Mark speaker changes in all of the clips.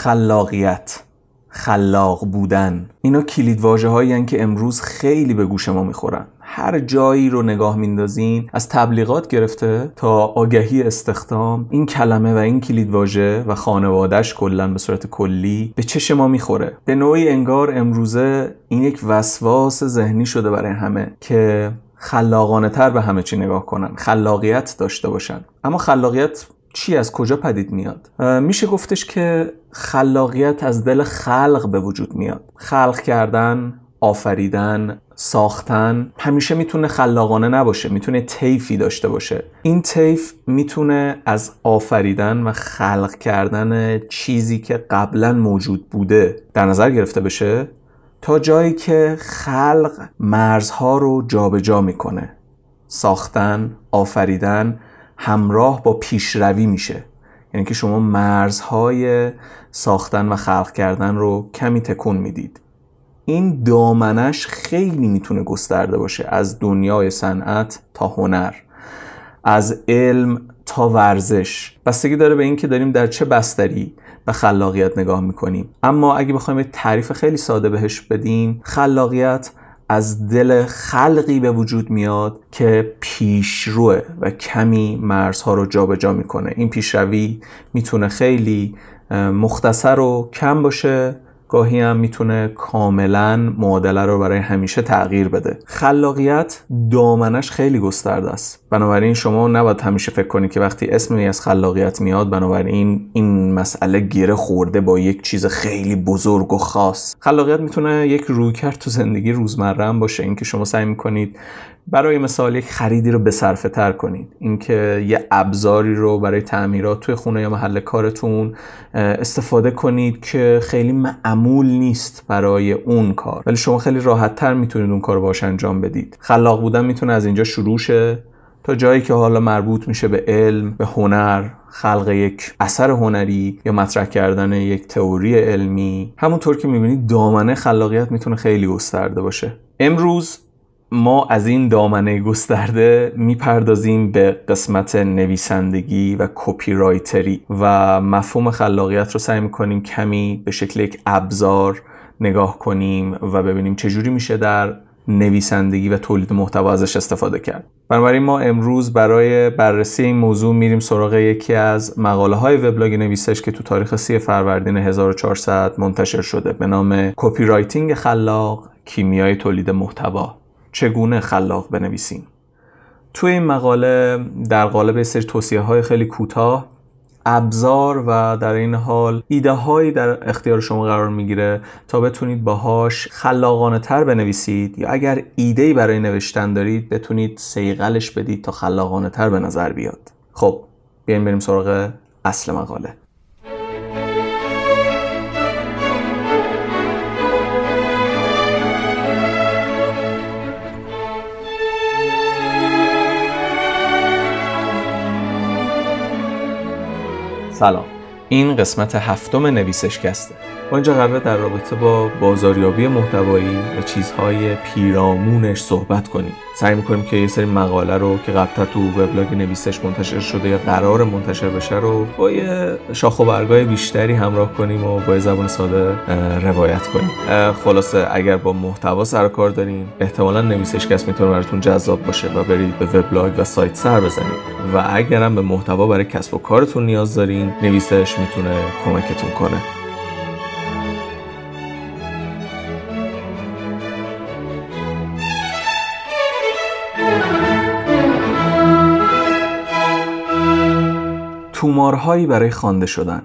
Speaker 1: خلاقیت خلاق بودن. اینا کلید واژه هایی که امروز خیلی به گوش ما می‌خورن. هر جایی رو نگاه میندازین از تبلیغات گرفته تا آگهی استخدام این کلمه و این کلید واژه و خانوادهش کلا به صورت کلی به چش ما می‌خوره. به نوعی انگار امروزه این یک وسواس ذهنی شده برای همه که خلاقانه تر به همه چی نگاه کنن خلاقیت داشته باشن. اما خلاقیت چی از کجا پدید میاد؟ میشه گفتش که خلاقیت از دل خلق به وجود میاد. خلق کردن آفریدن ساختن همیشه می‌تونه خلاقانه نباشه می‌تونه طیفی داشته باشه. این طیف می‌تونه از آفریدن و خلق کردن چیزی که قبلا موجود بوده در نظر گرفته بشه تا جایی که خلق مرزها رو جابجا جا می‌کنه. ساختن آفریدن همراه با پیشروی میشه. یعنی که شما مرزهای ساختن و خلق کردن رو کمی تکون می‌دید. این دامنش خیلی می‌تونه گسترده باشه از دنیای صنعت تا هنر از علم تا ورزش. بستگی داره به اینکه داریم در چه بستری به خلاقیت نگاه می‌کنیم. اما اگه بخوایم تعریف خیلی ساده بهش بدیم خلاقیت از دل خلقی به وجود میاد که پیشروه و کمی مرزها رو جابجا جا می‌کنه. این پیشروی می‌تونه خیلی مختصر و کم باشه. گاهی هم می‌تونه کاملا معادله رو برای همیشه تغییر بده. خلاقیت دامنش خیلی گسترده است. بنابراین شما نباید همیشه فکر کنید که وقتی اسمی از خلاقیت میاد بنابراین این مسئله گره خورده با یک چیز خیلی بزرگ و خاص. خلاقیت می‌تونه یک رویکرد تو زندگی روزمره هم باشه. اینکه شما سعی می‌کنید برای مثال یک خریدی رو به صرفه تر کنید. اینکه یه ابزاری رو برای تعمیرات توی خونه یا محل کارتون استفاده کنید که خیلی معمول نیست برای اون کار. ولی شما خیلی راحت تر می‌تونید اون کار رو باش انجام بدید. خلاق بودن می‌تونه از اینجا شروع شه تا جایی که حالا مربوط میشه به علم به هنر خلق یک اثر هنری یا مطرح کردن یک تئوری علمی. همونطور که می‌بینید دامنه خلاقیت می‌تونه خیلی گسترده باشه. امروز ما از این دامنه گسترده می‌پردازیم به قسمت نویسندگی و copywriter ی و مفهوم خلاقیت رو سعی می‌کنیم کمی به شکل یک ابزار نگاه کنیم و ببینیم چجوری میشه در نویسندگی و تولید محتوا ازش استفاده کرد. بنابراین ما امروز برای بررسی این موضوع میریم سراغ یکی از مقاله های وبلاگ نویسش که تو تاریخ 3 فروردین 1400 منتشر شده. به نام copywriting خلاق کیمیای تولید محتوا. چگونه خلاق بنویسیم. توی این مقاله در قالب سری توصیه های خیلی کوتاه ابزار و در این حال ایده هایی در اختیار شما قرار می‌گیره تا بتونید باهاش خلاقانه تر بنویسید یا اگر ایده برای نوشتن دارید بتونید سیقلش بدید تا خلاقانه تر به نظر بیاد. خب بیایم بریم سراغ اصل مقاله. سلام. این قسمت هفتم نویسشکسته ما اینجا قراره در رابطه با بازاریابی محتوایی و چیزهای پیرامونش صحبت کنیم. سعی می‌کنیم که یه سری مقاله رو که قبلا تو وبلاگ نویسش منتشر شده یا قرار منتشر بشه رو با یه شاخ و برگای بیشتری همراه کنیم و با یه زبان ساده روایت کنیم. خلاصه اگر با محتوا سر کار دارین احتمالا نویسشکست می‌تونه براتون جذاب باشه و برید به وبلاگ و سایت سر بزنید و اگرم به محتوا برای کسب و کارتون نیاز دارین نویسش می‌تونه کمکتون کنه. تومارهایی برای خوانده شدن.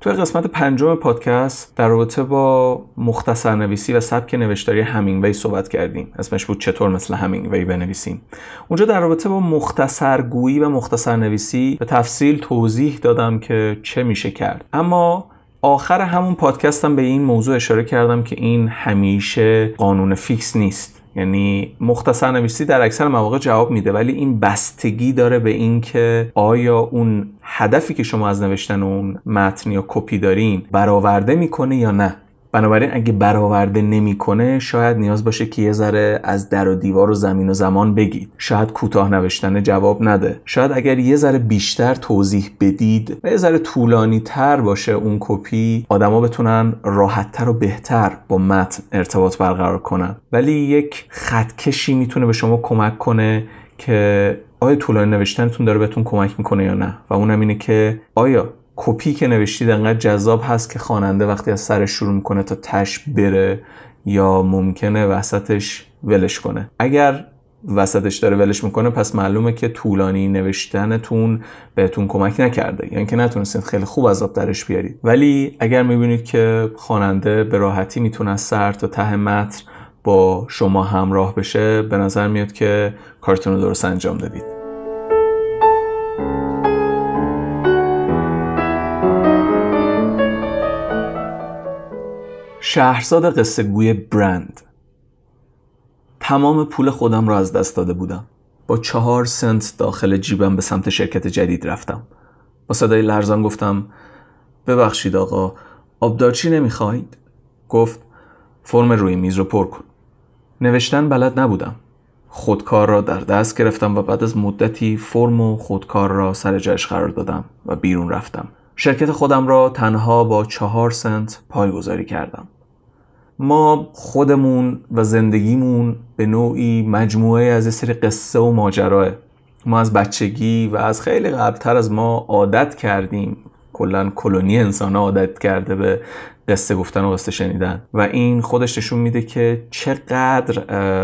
Speaker 1: توی قسمت پنجم پادکست در رابطه با مختصر نویسی و سبک نوشتاری همینگوی صحبت کردیم. اسمش بود چطور مثل همینگوی بنویسیم. اونجا در رابطه با مختصرگویی و مختصر نویسی به تفصیل توضیح دادم که چه میشه کرد. اما آخر همون پادکستم به این موضوع اشاره کردم که این همیشه قانون fix نیست. یعنی مختصر نویسی در اکثر مواقع جواب میده ولی این بستگی داره به اینکه آیا اون هدفی که شما از نوشتن اون متن یا کپی دارین برآورده می‌کنه یا نه. بنابراین اگه برآورده نمی‌کنه شاید نیاز باشه که یه ذره از در و دیوار و زمین و زمان بگید. شاید کوتاه نوشتن جواب نده. شاید اگر یه ذره بیشتر توضیح بدید و یه ذره طولانی تر باشه اون کپی آدما بتونن راحتتر و بهتر با متن ارتباط برقرار کنن. ولی یک خطکشی می‌تونه به شما کمک کنه که آیا طولانی نوشتنتون داره بهتون کمک می‌کنه یا نه؟ و اونم اینه که آیا کپی که نوشتید انقدر جذاب هست که خواننده وقتی از سرش شروع می‌کنه تا تش بره یا ممکنه وسطش ولش کنه. اگر وسطش داره ولش می‌کنه پس معلومه که طولانی نوشتنتون بهتون کمک نکرده. یعنی که نتونستید خیلی خوب از آب درش بیارید. ولی اگر می‌بینید که خواننده به راحتی می‌تونه از سر تا ته متن با شما همراه بشه به نظر میاد که کارتون رو درست انجام دادید. شهرزاد قصه گوی برند. تمام پول خودم را از دست داده بودم. با چهار سنت داخل جیبم به سمت شرکت جدید رفتم. با صدای لرزان گفتم ببخشید آقا آبدارچی نمی‌خواهید؟ گفت فرم روی میز رو پر کن. نوشتن بلد نبودم. خودکار را در دست گرفتم و بعد از مدتی فرم و خودکار را سر جایش قرار دادم و بیرون رفتم. شرکت خودم را تنها با چهار سنت پایگذاری کردم. ما خودمون و زندگیمون به نوعی مجموعه از یه سری قصه و ماجراه ما از بچگی و از خیلی قبلتر از ما عادت کردیم. کلا کلونی انسان عادت کرده به قصه گفتن و قصه شنیدن. و این خودش نشون میده که چقدر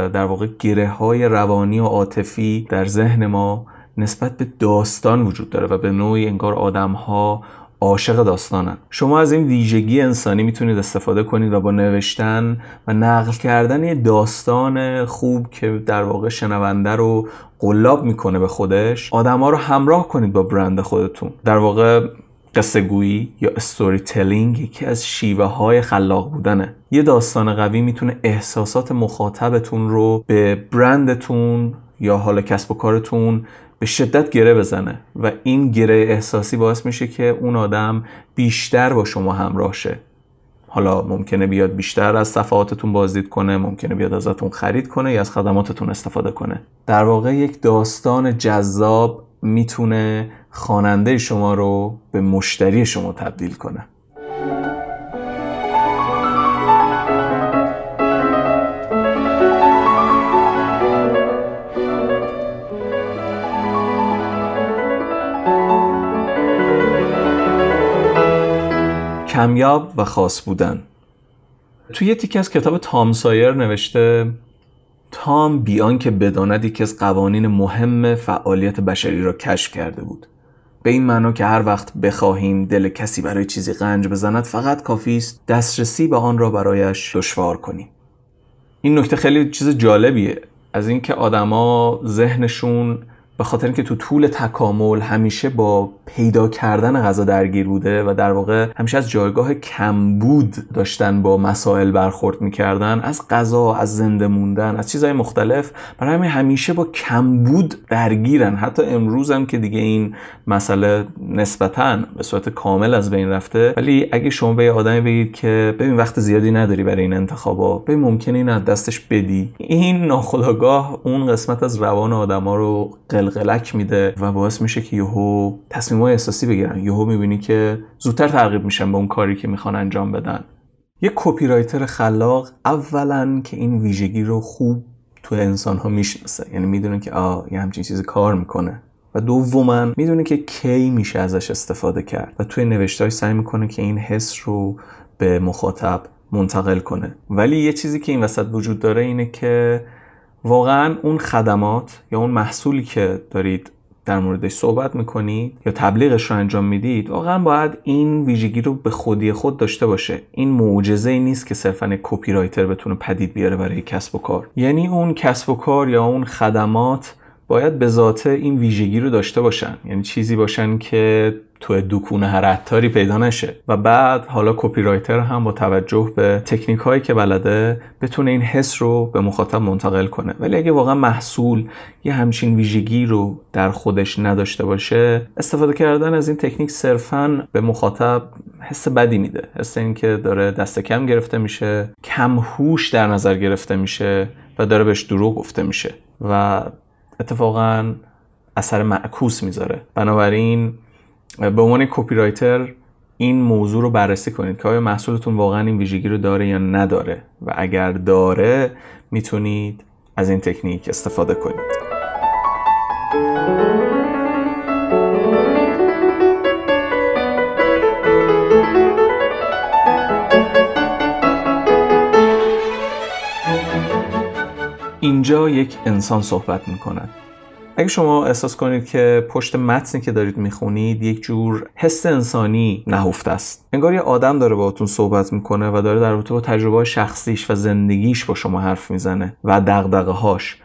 Speaker 1: در واقع گره های روانی و عاطفی در ذهن ما نسبت به داستان وجود داره و به نوعی انگار آدم ها عاشق داستانن. شما از این ویژگی انسانی می‌تونید استفاده کنید و با نوشتن و نقل کردن یه داستان خوب که در واقع شنونده رو قلاب می‌کنه به خودش آدما رو همراه کنید با برند خودتون. در واقع قصه گویی یا استوری تلینگ یکی از شیوه های خلاق بودنه. یه داستان قوی می‌تونه احساسات مخاطبتون رو به برندتون یا حال کسب و کارتون به شدت گره بزنه و این گره احساسی باعث میشه که اون آدم بیشتر با شما همراه شه. حالا ممکنه بیاد بیشتر از صفحاتتون بازدید کنه ممکنه بیاد ازتون خرید کنه یا از خدماتتون استفاده کنه. در واقع یک داستان جذاب می‌تونه خواننده شما رو به مشتری شما تبدیل کنه. کمیاب و خاص بودن. توی یه تیکه از کتاب تام سایر نوشته تام بیان که بداند یکی از قوانین مهم فعالیت بشری را کشف کرده بود. به این معنا که هر وقت بخواهیم دل کسی برای چیزی قنج بزند فقط کافی است دسترسی به آن را برایش دشوار کنیم. این نکته خیلی چیز جالبیه از اینکه آدما ذهنشون به خاطر اینکه تو طول تکامل همیشه با پیدا کردن غذا درگیر بوده و در واقع همیشه از جایگاه کمبود داشتن با مسائل برخورد می‌کردن از غذا از زنده موندن از چیزهای مختلف برای همین همیشه با کمبود درگیرن. حتی امروز هم که دیگه این مسئله نسبتا به صورت کامل از بین رفته ولی اگه شما به آدمی بگید که ببین وقت زیادی نداری برای این انتخابا ببین ممکنه این از دستش بدی. این ناخودآگاه اون قسمت از روان آدما رو قلقلک میده و باعث میشه که یهو تصمیم های احساسی بگیرن. یهو می‌بینی که زودتر ترغیب میشن به اون کاری که می‌خوان انجام بدن. یه کپی رایتر خلاق اولا که این ویژگی رو خوب تو انسان ها می‌شناسه. یعنی می‌دونه که آ یه همچین چیزی کار می‌کنه. و دوما می‌دونه که کی میشه ازش استفاده کرد. و توی نوشتهاش سعی می‌کنه که این حس رو به مخاطب منتقل کنه. ولی یه چیزی که این وسط وجود داره اینه که واقعا اون خدمات یا اون محصولی که دارید در موردش صحبت می‌کنید یا تبلیغش رو انجام می‌دید واقعا باید این ویژگی رو به خودی خود داشته باشه. این معجزه ای نیست که صرفا کپی رایتر بتونه پدید بیاره برای کسب و کار. یعنی اون کسب و کار یا اون خدمات باید به ذاته این ویژگی رو داشته باشن. یعنی چیزی باشن که تو دکون هر عطاری پیدا نشه. و بعد حالا کپی رایتر هم با توجه به تکنیک هایی که بلده بتونه این حس رو به مخاطب منتقل کنه. ولی اگه واقعا محصول یه همچین ویژگی رو در خودش نداشته باشه استفاده کردن از این تکنیک صرفا به مخاطب حس بدی میده. حس اینکه داره دست کم گرفته میشه کم هوش در نظر گرفته میشه و داره بهش دروغ گفته میشه. و اتفاقا اثر معکوس می‌ذاره. بنابراین به عنوان کپی رایتر این موضوع رو بررسی کنید که آیا محصولتون واقعا این ویژگی رو داره یا نداره و اگر داره می‌تونید از این تکنیک استفاده کنید. اینجا یک انسان صحبت می‌کند. اگه شما احساس کنید که پشت متنی که دارید می‌خونید یک جور حس انسانی نهفته است. انگار یه آدم داره باهاتون صحبت می‌کنه و داره در رابطه با تجربه شخصیش و زندگیش با شما حرف می‌زنه و دغدغه هاش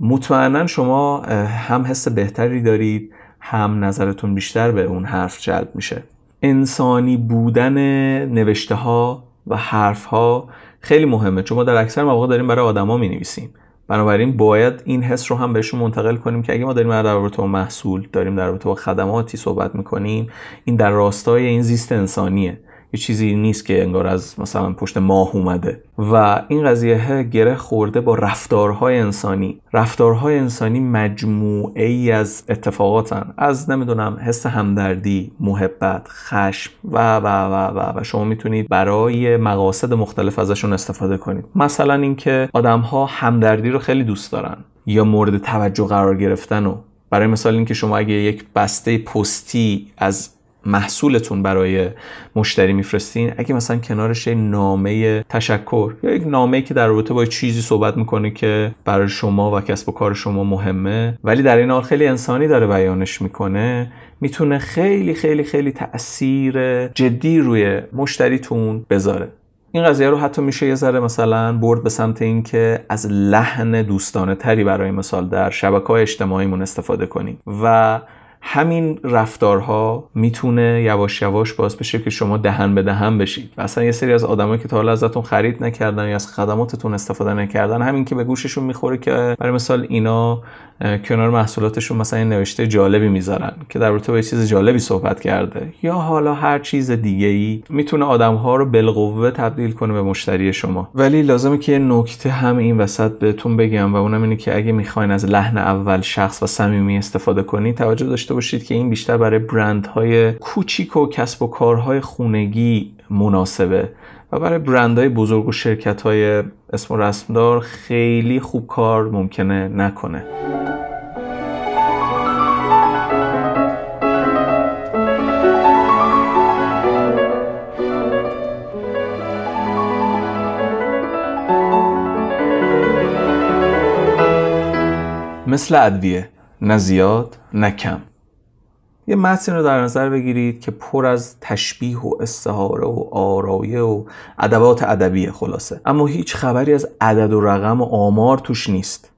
Speaker 1: مطمئنا شما هم حس بهتری دارید هم نظرتون بیشتر به اون حرف جلب میشه. انسانی بودن نوشته ها و حرف ها خیلی مهمه. چون ما در اکثر مواقع داریم برای آدما می نویسیم بنابراین باید این حس رو هم بهشون منتقل کنیم که اگه ما داریم در رابطه با محصول داریم در رابطه با خدماتی صحبت می‌کنیم این در راستای این زیست انسانیه. یه چیزی نیست که انگار از مثلا پشت ماه اومده. و این قضیه گره خورده با رفتارهای انسانی. رفتارهای انسانی مجموعه ای از اتفاقاتن. از نمی‌دونم حس همدردی محبت خشم و و و و, و. شما می‌تونید برای مقاصد مختلف ازشون استفاده کنید. مثلا اینکه آدم ها همدردی رو خیلی دوست دارن یا مورد توجه قرار گرفتن و. برای مثال اینکه شما اگه یک بسته پستی از محصولتون برای مشتری میفرستین؟ اگه مثلا کنارش یه نامه تشکر یا یک نامه که در رابطه با چیزی صحبت می‌کنه که برای شما و کسب و کار شما مهمه ولی در این حال خیلی انسانی داره بیانش می‌کنه می‌تونه خیلی خیلی خیلی تاثیر جدی روی مشتریتون بذاره. این قضیه رو حتی میشه یه ذره مثلا برد به سمت اینکه از لحن دوستانه تری برای مثال در شبکه های اجتماعیمون استفاده کنیم و همین رفتارها می‌تونه یواش یواش باعث بشه که شما دهن به دهن بشید. و اصلا یه سری از آدمایی که تا حالا ازتون خرید نکردن یا از خدماتتون استفاده نکردن همین که به گوششون می‌خوره که برای مثال اینا کنار محصولاتشون مثلا این نوشته جالبی می‌ذارن که در رابطه با یه چیز جالبی صحبت کرده. یا حالا هر چیز دیگه ای می‌تونه آدم ها رو بالقوه تبدیل کنه به مشتری شما. ولی لازمه که یه نکته هم این وسط بهتون بگم و اونم اینه که اگه می‌خواین از لحن اول شخص و صمیمی استفاده کنید توجه داشته باشید که این بیشتر برای برندهای کوچیک و کسب و کارهای خونگی مناسبه و برای برندهای بزرگ و شرکت های اسم و رسمدار خیلی خوب کار ممکنه نکنه. مثل ادویه نه زیاد نه کم. یه متن رو در نظر بگیرید که پر از تشبیه و استعاره و آرایه و ادوات ادبیه خلاصه. اما هیچ خبری از عدد و رقم و آمار توش نیست.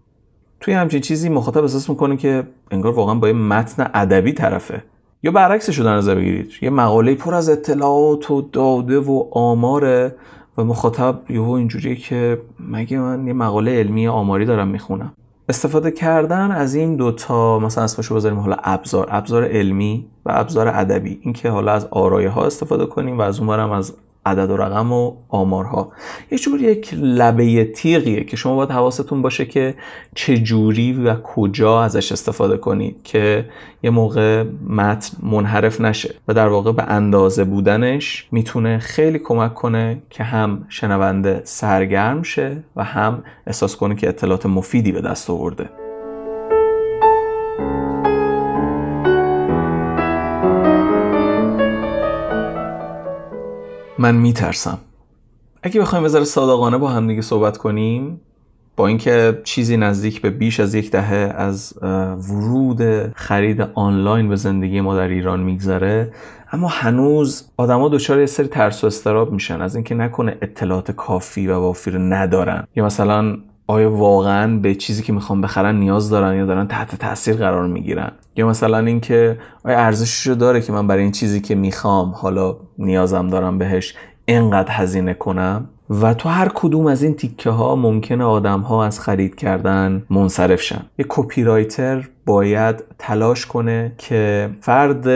Speaker 1: توی همچین چیزی مخاطب احساس می‌کنه که انگار واقعا با یه متن ادبی طرفه. یا برعکسش رو در نظر بگیرید. یه مقاله پر از اطلاعات و داده و آماره و مخاطب یهو اینجوریه که مگه من یه مقاله علمی آماری دارم می‌خونم. استفاده کردن از این دوتا مثلا اسمشو بذاریم حالا ابزار ابزار علمی و ابزار ادبی. اینکه حالا از آرایه ها استفاده کنیم و از اونورم از عدد و رقم و آمارها. یه جور یک لبه تیغیه که شما باید حواستون باشه که چه جوری و کجا ازش استفاده کنید که یه موقع متن منحرف نشه و در واقع به اندازه بودنش می‌تونه خیلی کمک کنه که هم شنونده سرگرم شه و هم احساس کنه که اطلاعات مفیدی به دست آورده. من میترسم. اگه بخوایم بذاره صادقانه با هم دیگه صحبت کنیم با اینکه چیزی نزدیک به بیش از یک دهه از ورود خرید آنلاین به زندگی ما در ایران میگذره اما هنوز آدما دچار یه سری ترس و استراب میشن از اینکه نکنه اطلاعات کافی و وافی رو ندارن. یا مثلا آیا واقعا به چیزی که می‌خوام بخرن نیاز دارن یا دارن تحت تاثیر قرار می‌گیرن؟ یا مثلا اینکه آیا ارزشش رو داره که من برای این چیزی که می‌خوام حالا نیازم دارم بهش اینقدر هزینه کنم؟ و تو هر کدوم از این تیکه ها ممکنه آدم ها از خرید کردن منصرف شن. یه کپی رایتر باید تلاش کنه که فرد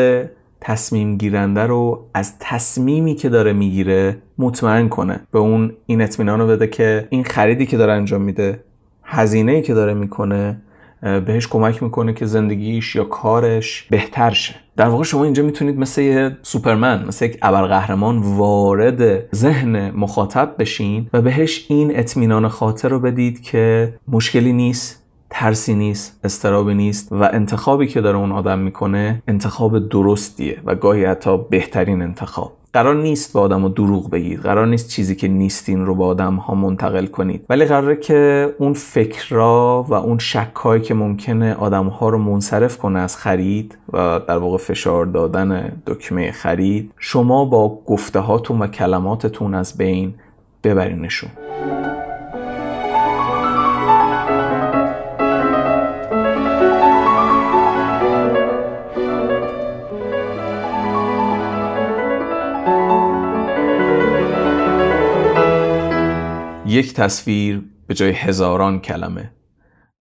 Speaker 1: تصمیم گیرنده رو از تصمیمی که داره می‌گیره مطمئن کنه. به اون این اطمینان رو بده که این خریدی که داره انجام میده هزینه که داره می‌کنه بهش کمک می‌کنه که زندگیش یا کارش بهتر شه. در واقع شما اینجا می‌تونید مثل یه سوپرمن مثل یک ابرقهرمان وارد ذهن مخاطب بشین و بهش این اطمینان خاطر رو بدید که مشکلی نیست. ترسی نیست استرابی نیست و انتخابی که داره اون آدم می‌کنه انتخاب درستیه و گاهی حتی بهترین انتخاب. قرار نیست به آدم رو دروغ بگید قرار نیست چیزی که نیستین رو به آدم ها منتقل کنید. ولی قراره که اون فکرها و اون شکهایی که ممکنه آدم ها رو منصرف کنه از خرید و در واقع فشار دادن دکمه خرید شما با گفته هاتون و کلماتتون از بین ببرینشون. یک تصویر به جای هزاران کلمه.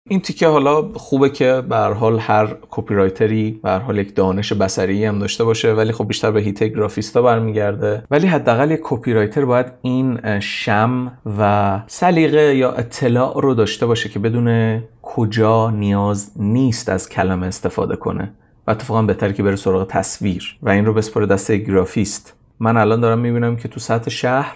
Speaker 1: این تیکه حالا خوبه که به حال هر کپی رایتری به حال یک دانش بصری هم داشته باشه ولی خب بیشتر به هیت گرافیستا برمیگرده. ولی حداقل یک کپی رایتر باید این شم و سلیقه یا اطلاع رو داشته باشه که بدون کجا نیاز نیست از کلمه استفاده کنه. و اتفاقا بهتر که بره سراغ تصویر و این رو بسپره دست گرافیست. من الان دارم می‌بینم که تو سطح شهر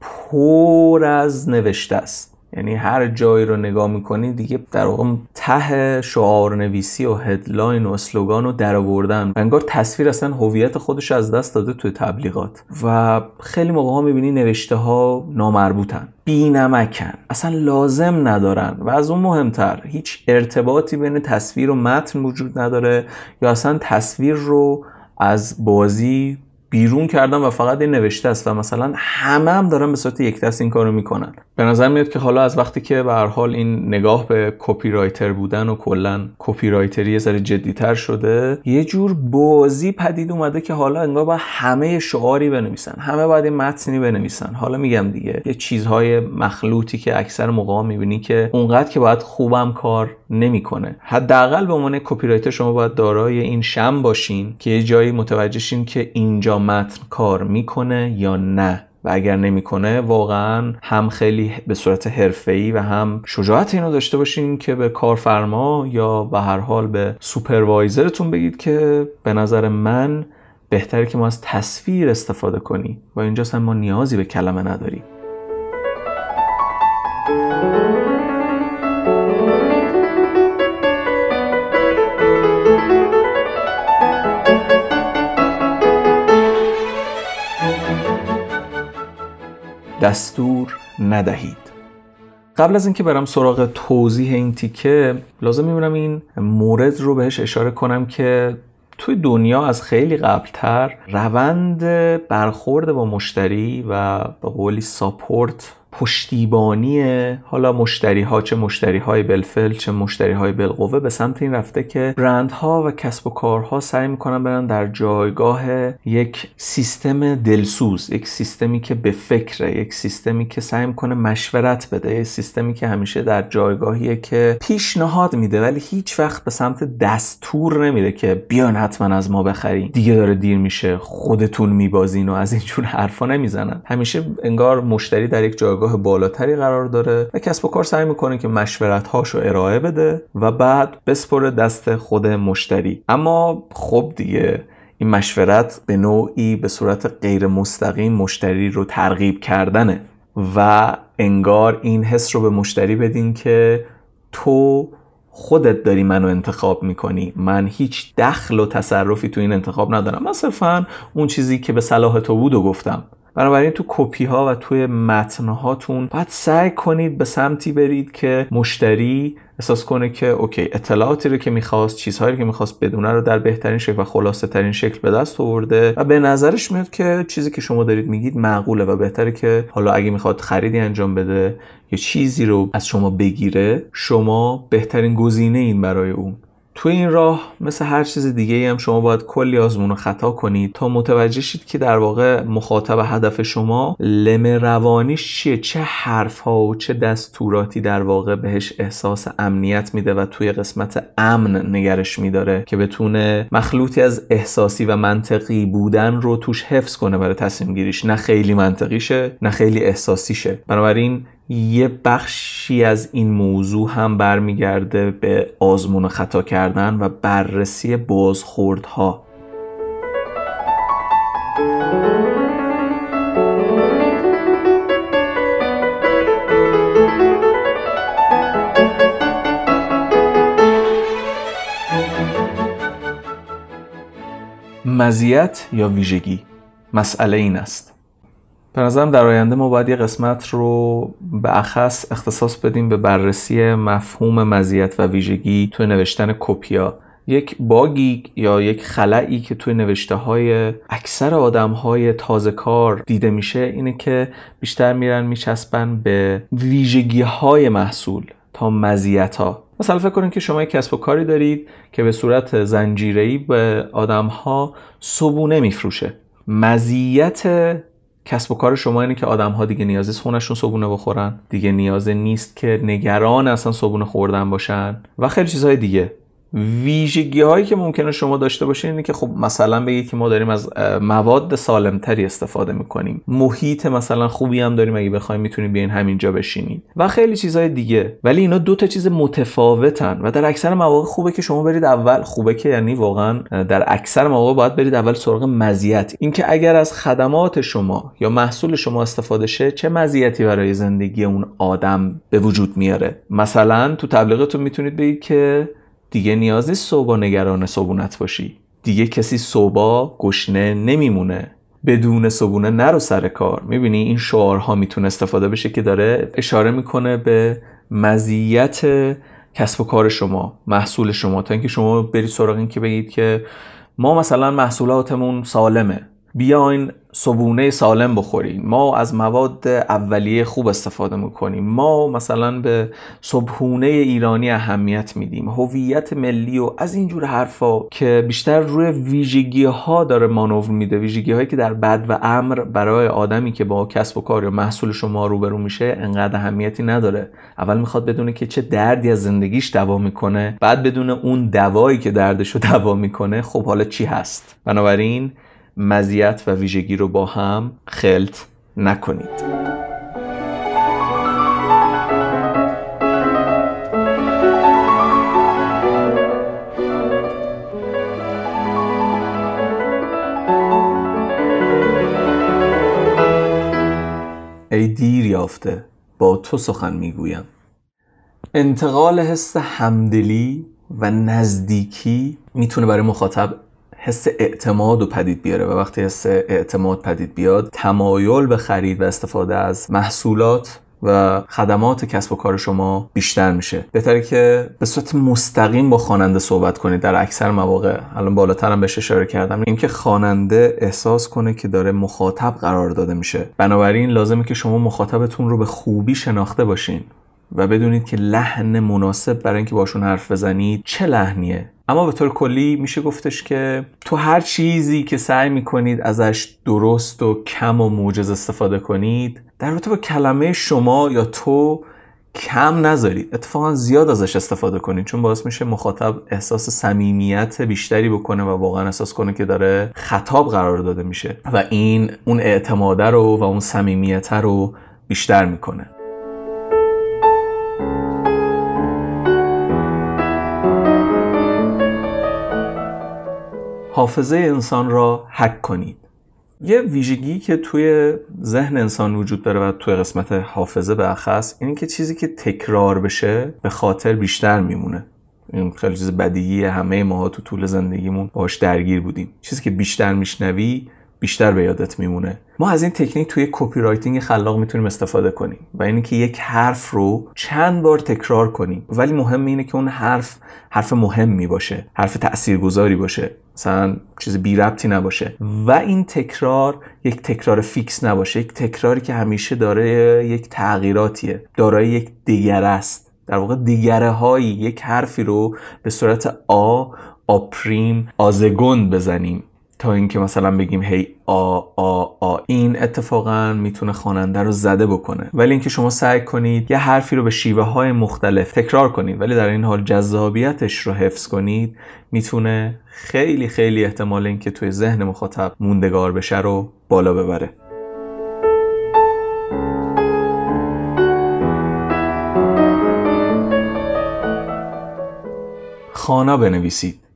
Speaker 1: پر از نوشته است. یعنی هر جایی رو نگاه می‌کنی دیگه در واقع ته شعار نویسی و هدلاین و اسلوگان رو در آوردن. انگار تصویر اصلا هویت خودش از دست داده توی تبلیغات. و خیلی موقع ها می‌بینی نوشته ها نامربوطن. بی نمکن اصلا لازم ندارن. و از اون مهمتر هیچ ارتباطی بین تصویر و متن وجود نداره. یا اصلا تصویر رو از بازی بیرون کردن و فقط این نوشته است و مثلا همه هم دارن به صورت یک دست این کارو می‌کنن. به نظر میاد که حالا از وقتی که به هر حال این نگاه به copywriter بودن و کلا copywriter ی یه جدیتر شده یه جور بازی پدید اومده که حالا انگار با همه شعاری بنویسن همه باید این متنی بنویسن. حالا میگم دیگه یه چیزهای مخلوطی که اکثر موقع می‌بینی که اونقدر که باید خوبم کار نمی‌کنه. حداقل به عنوان copywriter شما باید دارای این شم باشین که یه جایی متوجه شین که اینجا متن کار می‌کنه یا نه. و اگر نمی‌کنه واقعا هم خیلی به صورت حرفه‌ای و هم شجاعت اینو داشته باشین که به کارفرما یا به هر حال به سوپروایزرتون بگید که به نظر من بهتره که ما از تصویر استفاده کنیم و اینجا ما نیازی به کلمه نداریم. دستور ندهید. قبل از اینکه برم سراغ توضیح این تیکه لازم می‌بینم این مورد رو بهش اشاره کنم که توی دنیا از خیلی قبلتر روند برخورد با مشتری و به قولی ساپورت پشتیبانی حالا مشتری ها چه مشتری های بلفل چه مشتری های بالقوه به سمت این رفته که برندها و کسب و کارها سعی می‌کنن برن در جایگاه یک سیستم دلسوز یک سیستمی که به فکره یک سیستمی که سعی می‌کنه مشورت بده یک سیستمی که همیشه در جایگاهیه که پیشنهاد میده ولی هیچ وقت به سمت دستور نمیره که بیان حتما از ما بخرین. دیگه داره دیر میشه خودتون میبازین و از اینجور حرفا نمی‌زنن. همیشه انگار مشتری در یک جایگاه جایگاه بالاتری قرار داره و کسب و کار سعی می‌کنه که مشورت هاشو ارائه بده و بعد بسپره دست خود مشتری. اما خب دیگه این مشورت به نوعی به صورت غیر مستقیم مشتری رو ترغیب کردنه و انگار این حس رو به مشتری بدین که تو خودت داری منو انتخاب می‌کنی. من هیچ دخل و تصرفی تو این انتخاب ندارم. من صرفا اون چیزی که به صلاح تو بود گفتم. بنابراین تو کپی ها و توی متن هاتون باید سعی کنید به سمتی برید که مشتری احساس کنه که اوکی اطلاعاتی رو که می‌خواست چیزهایی که می‌خواست بدونه رو در بهترین شکل و خلاصه ترین شکل به دست آورده و به نظرش میاد که چیزی که شما دارید میگید معقوله و بهتره که حالا اگه می‌خواد خریدی انجام بده یا چیزی رو از شما بگیره شما بهترین گزینه این برای اون. تو این راه مثل هر چیز دیگه هم شما باید کلی آزمون و خطا کنید تا متوجه شید که در واقع مخاطب هدف شما لم روانیش چیه چه حرف ها و چه دستوراتی در واقع بهش احساس امنیت میده و توی قسمت امن نگرش میداره که بتونه مخلوطی از احساسی و منطقی بودن رو توش حفظ کنه برای تصمیم گیریش نه خیلی منطقیشه نه خیلی احساسیشه. بنابراین یه بخشی از این موضوع هم برمیگرده به آزمون خطا کردن و بررسی بازخوردها. مزیت یا ویژگی؟ مسئله این است. به نظرم در آینده ما باید یه قسمت رو به اخص اختصاص بدیم به بررسی مفهوم مزیت و ویژگی توی نوشتن کپیا. یک باگی یا یک خلایی که توی نوشته های اکثر آدم های تازه کار دیده میشه اینه که بیشتر میرن میچسبن به ویژگی های محصول تا مزیت ها مثلا فکر کنید که شما یک کسب و کاری دارید که به صورت زنجیره‌ای به آدم ها صبونه میفروشه. مزیت کسب و کار شما اینه که آدم ها دیگه نیازی خونشون صبونه بخورن. دیگه نیاز نیست که نگران اصلا صبونه خوردن باشن و خیلی چیزهای دیگه. ویژگی هایی که ممکنه شما داشته باشین اینه که خب مثلا بگید که ما داریم از مواد سالمتری استفاده می‌کنیم. محیط مثلا خوبی هم داریم اگه بخوایم می‌تونیم بیاین همینجا بشینید. و خیلی چیزهای دیگه. ولی اینا دو تا چیز متفاوتن و در اکثر مواقع خوبه که شما برید اول خوبه که یعنی واقعا در اکثر مواقع باید برید اول سراغ مزیت. اینکه اگر از خدمات شما یا محصول شما استفاده شه چه مزیتی برای زندگی اون آدم به وجود میاره؟ مثلا تو تبلیغتون می‌تونید بگید که دیگه نیاز نیست صبح نگران صبونت باشی. دیگه کسی صبح گشنه نمیمونه. بدون صبونه نرو سر کار. می‌بینی این شعارها می‌تونه استفاده بشه که داره اشاره می‌کنه به مزیت کسب و کار شما محصول شما. تا اینکه شما برید سراغ این که بگید که ما مثلا محصولاتمون سالمه. بیاین صبونه سالم بخوریم. ما از مواد اولیه خوب استفاده می‌کنیم. ما مثلا به صبحونه ایرانی اهمیت میدیم. هویت ملی و از اینجور حرفا که بیشتر روی ویژگی ها داره مانور میده. ویژگی هایی که در بد و امر برای آدمی که با کسب و کار یا محصول شما روبرو میشه انقدر اهمیتی نداره. اول می‌خواد بدونه که چه دردی از زندگیش دوا می‌کنه بعد بدون اون دوایی که دردشو دوا می‌کنه خب حالا چی هست؟ بنابراین مزیت و ویژگی رو با هم خلط نکنید. ای دیر یافته با تو سخن می‌گویم. انتقال حس همدلی و نزدیکی می‌تونه برای مخاطب حس اعتماد و پدید بیاره و وقتی حس اعتماد پدید بیاد تمایل به خرید و استفاده از محصولات و خدمات کسب و کار شما بیشتر میشه. بهتره که به صورت مستقیم با خواننده صحبت کنید. در اکثر مواقع الان بالاتر هم بهش اشاره کردم اینکه خواننده احساس کنه که داره مخاطب قرار داده میشه. بنابراین لازمه که شما مخاطبتون رو به خوبی شناخته باشین. و بدونید که لحن مناسب برای اینکه باشون حرف بزنید چه لحنیه. اما به طور کلی میشه گفتش که تو هر چیزی که سعی می‌کنید ازش درست و کم و موجز استفاده کنید در رابطه با کلمه شما یا تو کم نذارید. اتفاقا زیاد ازش استفاده کنید چون باعث میشه مخاطب احساس صمیمیت بیشتری بکنه و واقعا احساس کنه که داره خطاب قرار داده میشه. و این اون اعتماده رو و اون صمیمیت رو بیشتر می‌کنه. حافظه انسان را حک کنید. یه ویژگی که توی ذهن انسان وجود داره و توی قسمت حافظه به اخص اینه که چیزی که تکرار بشه به خاطر بیشتر میمونه. این خیلی چیز بدیهی همه ماها تو طول زندگیمون باش درگیر بودیم. چیزی که بیشتر میشنوی بیشتر به یادت میمونه. ما از این تکنیک توی copywriting خلاق می‌تونیم استفاده کنیم و اینه که یک حرف رو چند بار تکرار کنیم. ولی مهم اینه که اون حرف حرف مهمی باشه حرف تاثیرگذاری باشه. مثلا چیز بی ربطی نباشه. و این تکرار یک تکرار فیکس نباشه. یک تکراری که همیشه داره یک تغییراتیه. دارای یک دیگر است. در واقع دیگره هایی یک حرفی رو به صورت آ آپریم آزگون بزنیم. تا اینکه مثلا بگیم هی آ آ آ این اتفاقا می‌تونه خواننده رو زده بکنه. ولی اینکه شما سعی کنید یه حرفی رو به شیوه های مختلف تکرار کنید ولی در این حال جذابیتش رو حفظ کنید می‌تونه خیلی خیلی احتمال اینکه توی ذهن مخاطب موندگار بشه رو بالا ببره. خانا بنویسید.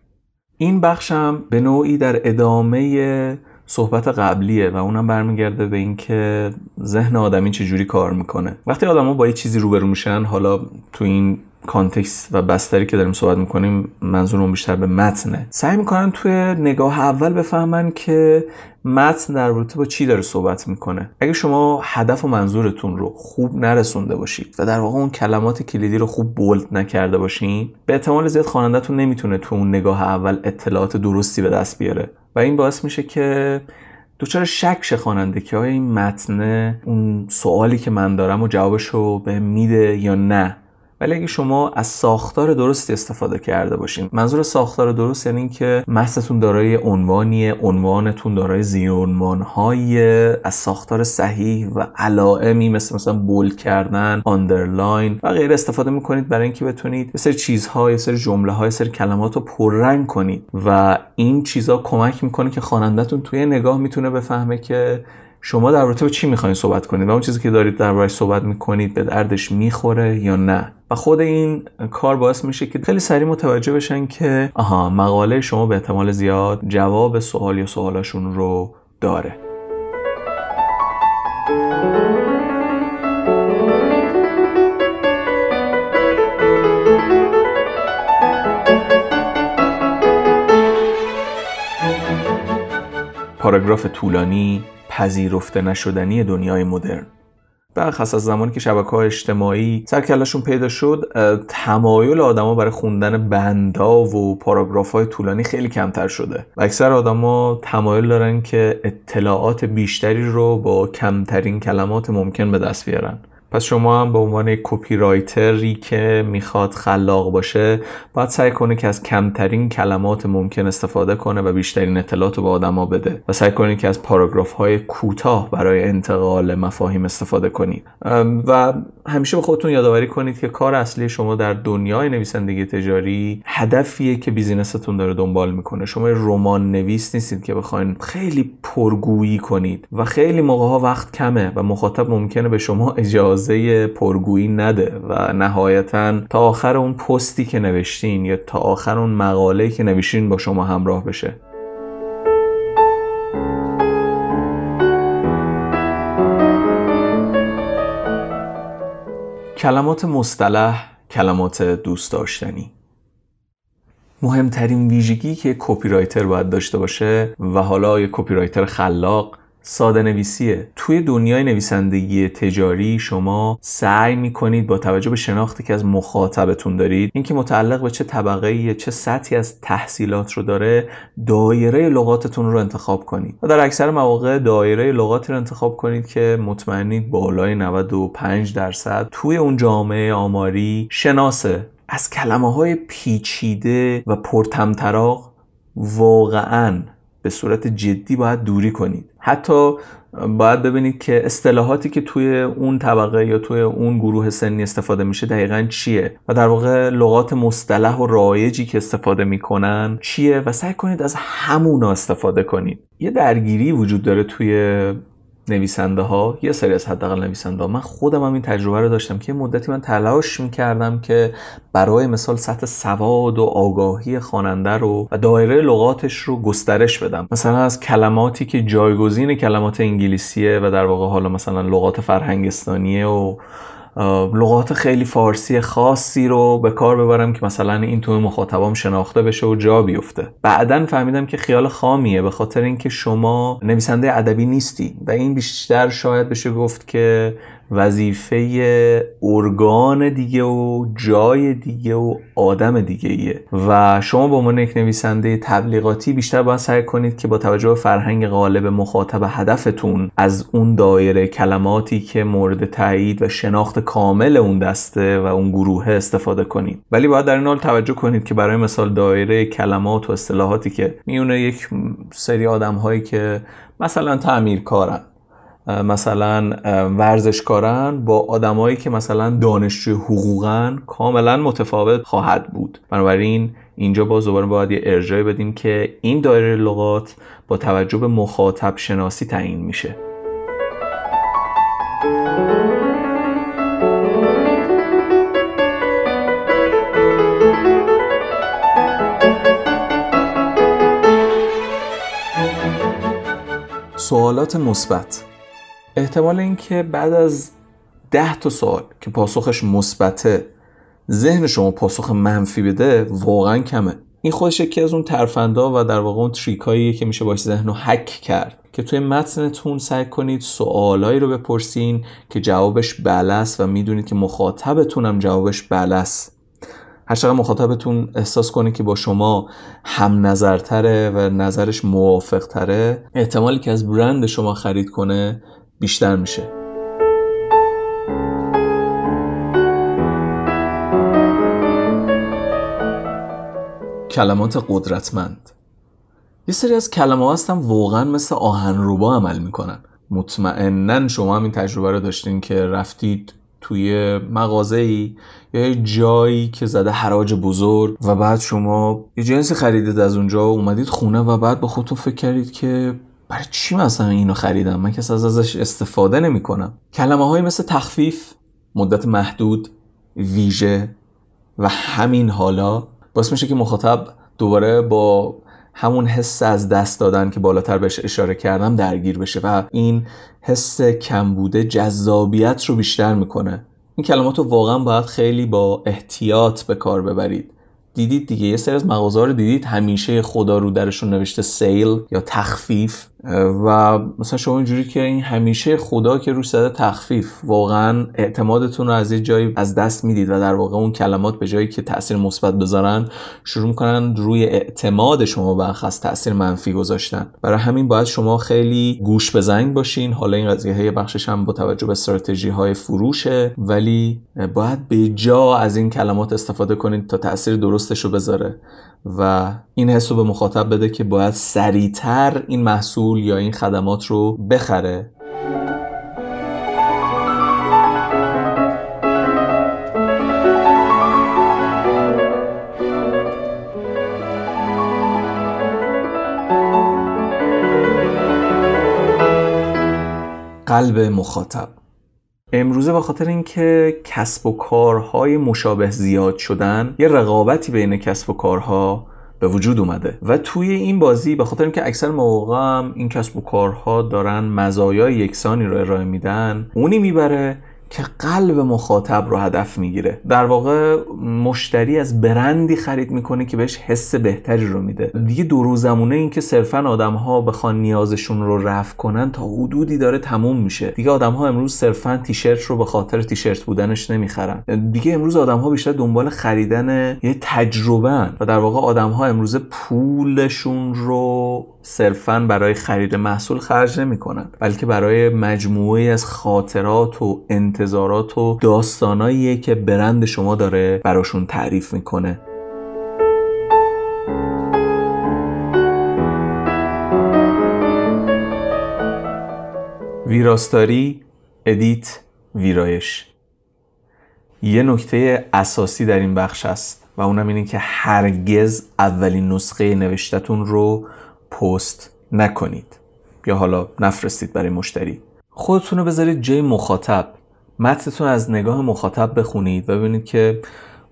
Speaker 1: این بخشم به نوعی در ادامه صحبت قبلیه و اونم برمیگرده به اینکه ذهن آدمی چجوری کار می‌کنه. وقتی آدما با یه چیزی روبرو میشن حالا تو این کانتکست و بستری که داریم صحبت می‌کنیم منظورم بیشتر به متنه. سعی می‌کنن توی نگاه اول بفهمن که متن در رابطه با چی داره صحبت می‌کنه. اگه شما هدف و منظورتون رو خوب نرسونده باشید و در واقع اون کلمات کلیدی رو خوب بولد نکرده باشین به احتمال زیاد خوانندهتون نمی‌تونه تو اون نگاه اول اطلاعات درستی به دست بیاره. و این باعث میشه که دچار شک شه خواننده که آیا این متن اون سوالی که من دارم و جوابش رو به میده یا نه. ولی اگه شما از ساختار درستی استفاده کرده باشین منظور ساختار درست یعنی اینکه متنتون دارای عنوانیه عنوانتون دارای زیرعنوانهای از ساختار صحیح و علائمی مثل مثلا بول کردن آندرلاین و غیر استفاده می‌کنید برای اینکه بتونید یه سری چیزها یه سری جمله های سری کلمات رو پررنگ کنید و این چیزها کمک می‌کنه که خوانندهتون توی نگاه می‌تونه بفهمه که شما در رابطه با چی می‌خواین صحبت کنید؟ و اون چیزی که دارید دربارش صحبت می‌کنید به دردش می‌خوره یا نه؟ و خود این کار باعث میشه که خیلی سریع متوجه بشن که آها مقاله شما به احتمال زیاد جواب سوال یا سوالاشون رو داره. پاراگراف طولانی پذیرفته نشدنی دنیای مدرن. برخص از زمانی که شبکه های اجتماعی سرکلشون پیدا شد تمایل آدما برای خوندن بندا و پاراگراف های طولانی خیلی کمتر شده. و اکثر آدما تمایل دارن که اطلاعات بیشتری رو با کمترین کلمات ممکن به دست بیارن. پس شما هم به عنوان کپی رایتری که می‌خواد خلاق باشه باید سعی کنه که از کمترین کلمات ممکن استفاده کنه و بیشترین اطلاعات رو به آدما بده و سعی کنید که از پاراگراف های کوتاه برای انتقال مفاهیم استفاده کنید و همیشه به خودتون یادآوری کنید که کار اصلی شما در دنیای نویسندگی تجاری هدفیه که بیزینستون داره دنبال می‌کنه. شما رمان نویس نیستید که بخواین خیلی پرگویی کنید و خیلی موقع ها وقت کمه و مخاطب ممکنه به شما اجازه اجازه پرگویی نده و نهایتا تا آخر اون پستی که نوشتین یا تا آخر اون مقاله که نوشتین با شما همراه بشه. کلمات مصطلح کلمات دوست داشتنی. مهمترین ویژگی که کپی رایتر باید داشته باشه و حالا یه کپی رایتر خلاق ساده نویسیه توی دنیای نویسندگی تجاری شما سعی می‌کنید با توجه به شناختی که از مخاطبتون دارید اینکه متعلق به چه طبقه چه سطحی از تحصیلات رو داره دایره لغاتتون رو انتخاب کنید. و در اکثر مواقع دایره لغاتی رو انتخاب کنید که مطمئنید بالای 95 درصد توی اون جامعه آماری شناسه. از کلمه های پیچیده و پرتمطراق واقعا به صورت جدی باید دوری کنید. حتی باید ببینید که اصطلاحاتی که توی اون طبقه یا توی اون گروه سنی استفاده میشه دقیقا چیه و در واقع لغات مصطلح و رایجی که استفاده می‌کنن چیه و سعی کنید از همونا استفاده کنید. یه درگیری وجود داره توی نویسنده ها یه سری از حداقل نویسنده ها من خودم هم این تجربه رو داشتم که مدتی من تلاش می‌کردم که برای مثال سطح سواد و آگاهی خواننده رو و دایره لغاتش رو گسترش بدم. مثلا از کلماتی که جایگزین کلمات انگلیسیه و در واقع حالا مثلا لغات فرهنگستانیه و لغات خیلی فارسی خاصی رو به کار ببرم که مثلا این تو مخاطبام شناخته بشه و جا بیفته. بعدا فهمیدم که خیال خامیه به خاطر اینکه شما نویسنده ادبی نیستی و این بیشتر شاید بشه گفت که وظیفه ارگان دیگه و جای دیگه و آدم دیگه ایه. و شما به عنوان یک نویسنده تبلیغاتی بیشتر باید سعی کنید که با توجه به فرهنگ غالب مخاطب هدفتون از اون دایره کلماتی که مورد تایید و شناخت کامل اون دسته و اون گروه استفاده کنید. ولی باید در این حال توجه کنید که برای مثال دایره کلمات و اصطلاحاتی که میونه یک سری آدم هایی که مثلا تعمیرکارن. مثلا ورزشکارن با آدمایی که مثلا دانشجوی حقوقن کاملا متفاوت خواهد بود. بنابراین اینجا باز دوباره باید یه ارجای بدیم که این دایره لغات با توجه به مخاطب شناسی تعیین میشه. سوالات مثبت احتمال اینکه بعد از ده تا سوال که پاسخش مثبته ذهن شما پاسخ منفی بده واقعا کمه. این خودش یکی از اون ترفندا و در واقع اون تریکاییه که میشه باش ذهن رو حک کرد که توی متنتون سعی کنید سوالایی رو بپرسین که جوابش بله و می‌دونید که مخاطبتون هم جوابش است هر چقدر مخاطبتون احساس کنه که با شما هم نظرتره و نظرش موافق تره احتمالی که از برند شما خرید کنه بیشتر میشه. کلمات قدرتمند. یه سری از کلمه هستن واقعا مثل آهنربا عمل می‌کنن. مطمئنا شما هم این تجربه رو داشتین که رفتید توی مغازه ای یا جایی که زده حراج بزرگ و بعد شما یه جنسی خریدید از اونجا و اومدید خونه و بعد با خودتون فکر کردید که برای چی مثلا اینو خریدم؟ من کسی از ازش استفاده نمی کنم کلمه های مثل تخفیف مدت محدود ویژه و همین حالا باعث میشه که مخاطب دوباره با همون حس از دست دادن که بالاتر بهش اشاره کردم درگیر بشه و این حس کمبوده جذابیت رو بیشتر می‌کنه. این کلمات رو واقعا باید خیلی با احتیاط به کار ببرید. دیدید دیگه. یه سری از مغازه رو دیدید. همیشه خدا رو درشون نوشته سیل یا تخفیف. و مثلا شما اینجوری که این همیشه خدا که روش زده تخفیف. واقعا اعتمادتون رو از یه جایی از دست می‌دید و در واقع اون کلمات به جایی که تاثیر مثبت بذارن شروع می‌کنن روی اعتماد شما برخواست تاثیر منفی گذاشتن. برای همین باید شما خیلی گوش به زنگ باشین. حالا این قضیه های بخشش هم با توجه به استراتژی های فروشه. ولی باید به جا از این کلمات استفاده کنید تا تاثیر درستش رو بذاره. و این حس رو به مخاطب بده که باید سریعتر این محصول یا این خدمات رو بخره. قلب مخاطب. امروزه به خاطر اینکه کسب و کارهای مشابه زیاد شدن یه رقابتی بین کسب و کارها به وجود اومده. و توی این بازی به خاطر اینکه اکثر مواقع این کسب و کارها دارن مزایای یکسانی رو ارائه میدن اونی می‌بره که قلب مخاطب رو هدف می‌گیره. در واقع مشتری از برندی خرید می‌کنه که بهش حس بهتری رو میده. دیگه دو روزمونه این که صرفا آدم ها بخوان نیازشون رو رفع کنن تا حدودی داره تموم میشه. دیگه آدم ها امروز صرفا تیشرت رو به خاطر تیشرت بودنش نمی‌خرن. دیگه امروز آدم ها بیشتر دنبال خریدن یه تجربه و در واقع آدم ها امروز پولشون رو صرفا برای خرید محصول خرج نمی‌کنن بلکه برای مجموعه از خاطرات و انتظارات و داستانایی که برند شما داره براشون تعریف می‌کنه. ویراستاری ادیت ویرایش. یه نکته اساسی در این بخش است و اونم اینه که هرگز اولین نسخه نوشتتون رو پست نکنید. یا حالا نفرستید برای مشتری. خودتون رو بذارید جای مخاطب. متنتون از نگاه مخاطب بخونید و ببینید که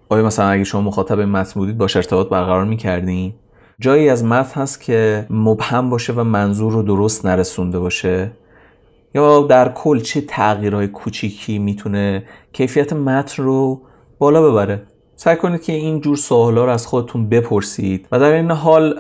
Speaker 1: آیا مثلا اگه شما مخاطب متن بودید باش ارتباط برقرار می‌کردین؟ جایی از متن هست که مبهم باشه و منظور رو درست نرسونده باشه. یا در کل چه تغییرهای کوچیکی می‌تونه کیفیت متن رو بالا ببره؟ سعی کنید که این جور سوالا رو از خودتون بپرسید و در این حال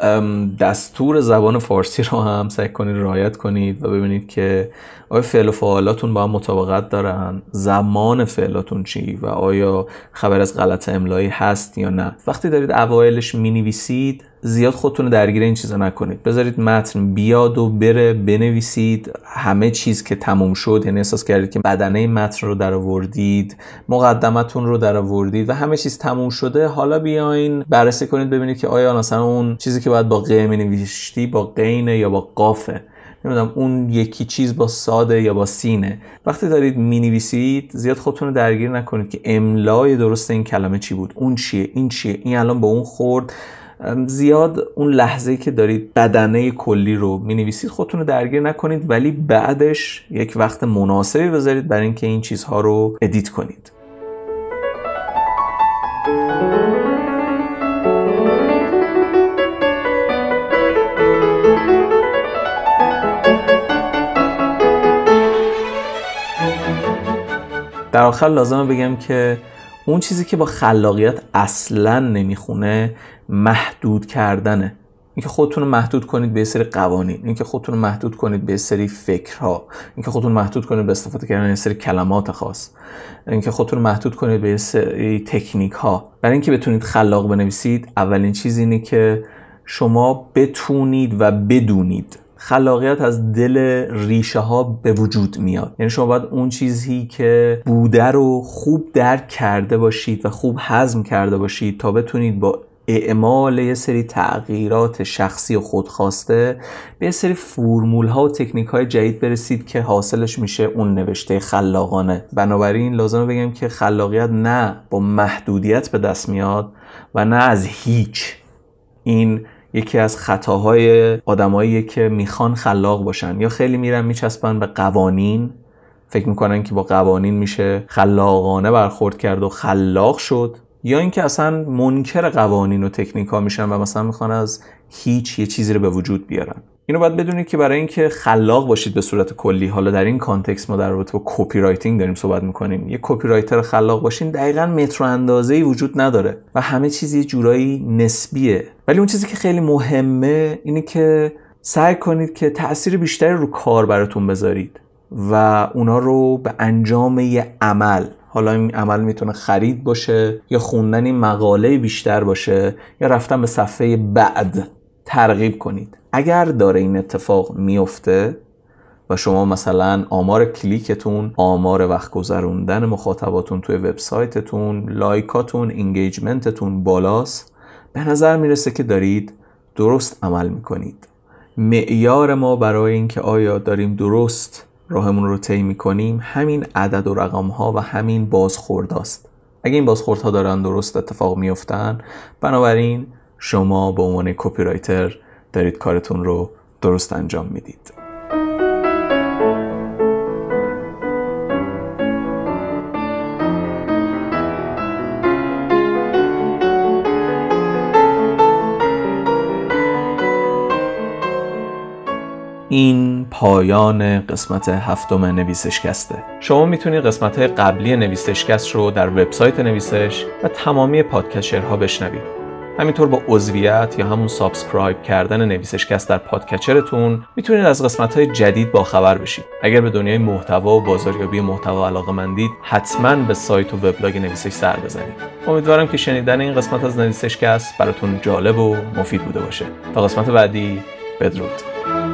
Speaker 1: دستور زبان فارسی رو هم سعی کنید رعایت کنید و ببینید که آیا فعل و فعالاتون با هم مطابقت دارن زمان فعلاتون چی و آیا خبر از غلط املایی هست یا نه. وقتی دارید اوایلش می‌نویسید زیاد خودتون درگیر این چیزا نکنید. بذارید متن بیاد و بره بنویسید. همه چیز که تموم شد یعنی احساس کردید که بدنه متن رو در آوردید مقدمتون رو در آوردید و همه چیز تموم شده حالا بیاین بررسی کنید ببینید که آیا مثلا اون چیزی که باید با ق می با قینه یا با قافه. نمی‌دونم اون یکی چیز با ساده یا با سینه. وقتی دارید می نویسید زیاد خودتون رو درگیر نکنید که املای درست این کلمه چی بود. اون چیه این چیه این الان با اون خورد. زیاد اون لحظه که دارید بدنه کلی رو می نویسید خودتون رو درگیر نکنید ولی بعدش یک وقت مناسبی بذارید برای اینکه این چیزها رو ادیت کنید. در آخر لازمه بگم که اون چیزی که با خلاقیت اصلا نمی‌خونه محدود کردنه. اینکه خودتون رو محدود کنید به سری قوانین اینکه خودتون رو محدود کنید به سری فکرها اینکه خودتون محدود کنید به استفاده کردن یه سری کلمات خاص اینکه خودتون رو محدود کنید به سری تکنیک ها برای اینکه بتونید خلاق بنویسید اولین چیز اینه که شما بتونید و بدونید خلاقیت از دل ریشه ها به وجود میاد. یعنی شما باید اون چیزی که بوده رو خوب درک کرده باشید و خوب هضم کرده باشید تا بتونید با اعمال یه سری تغییرات شخصی و خودخواسته به یه سری فرمول ها و تکنیک های جدید برسید که حاصلش میشه اون نوشته خلاقانه. بنابراین لازمه بگم که خلاقیت نه با محدودیت به دست میاد و نه از هیچ. این یکی از خطاهای آدمایی که می‌خوان خلاق باشن. یا خیلی میرن میچسبن به قوانین. فکر می‌کنن که با قوانین میشه خلاقانه برخورد کرد و خلاق شد. یا اینکه اصلا منکر قوانین و تکنیک ها میشن و مثلا می‌خوان از هیچ یه چیزی رو به وجود بیارن. اینو باید بدونید که برای اینکه خلاق باشید به صورت کلی حالا در این context ما در رابطه با copywriting داریم صحبت می‌کنیم. یه copywriter خلاق باشین دقیقا متر اندازه ای وجود نداره و همه چیزی یه جورایی نسبیه. ولی اون چیزی که خیلی مهمه اینه که سعی کنید که تاثیر بیشتری رو کاربراتون بذارید و اونا رو به انجام یه عمل حالا این عمل می‌تونه خرید باشه یا خوندن این مقاله بیشتر باشه یا رفتن به صفحه بعد ترغیب کنید. اگر داره این اتفاق میفته و شما مثلا آمار کلیکتون آمار وقت گذروندن مخاطباتون توی وبسایتتون لایکاتون انگیجمنتتون بالاست به نظر می‌رسه که دارید درست عمل می‌کنید. معیار ما برای اینکه آیا داریم درست راهمون رو طی می‌کنیم همین عدد و رقم ها و همین بازخورداست. اگه این بازخوردها دارن درست اتفاق میفتن بنابراین شما به عنوان کپی رایتر دارید کارتون رو درست انجام می‌دید. این پایان قسمت هفتم نویسشکسته شما می‌تونید قسمت قبلی نویسشکست رو در وبسایت نویسش و تمامی پادکسترها بشنوید. همینطور با عضویت یا همون subscribe کردن نویسش‌کست در podcatcher تون می‌تونید از قسمت های جدید با خبر بشید. اگر به دنیای محتوا و بازاریابی محتوا علاقه مندید حتما به سایت و وبلاگ نویسش سر بزنید. امیدوارم که شنیدن این قسمت از نویسش‌کست براتون جالب و مفید بوده باشه. تا قسمت بعدی بدرود.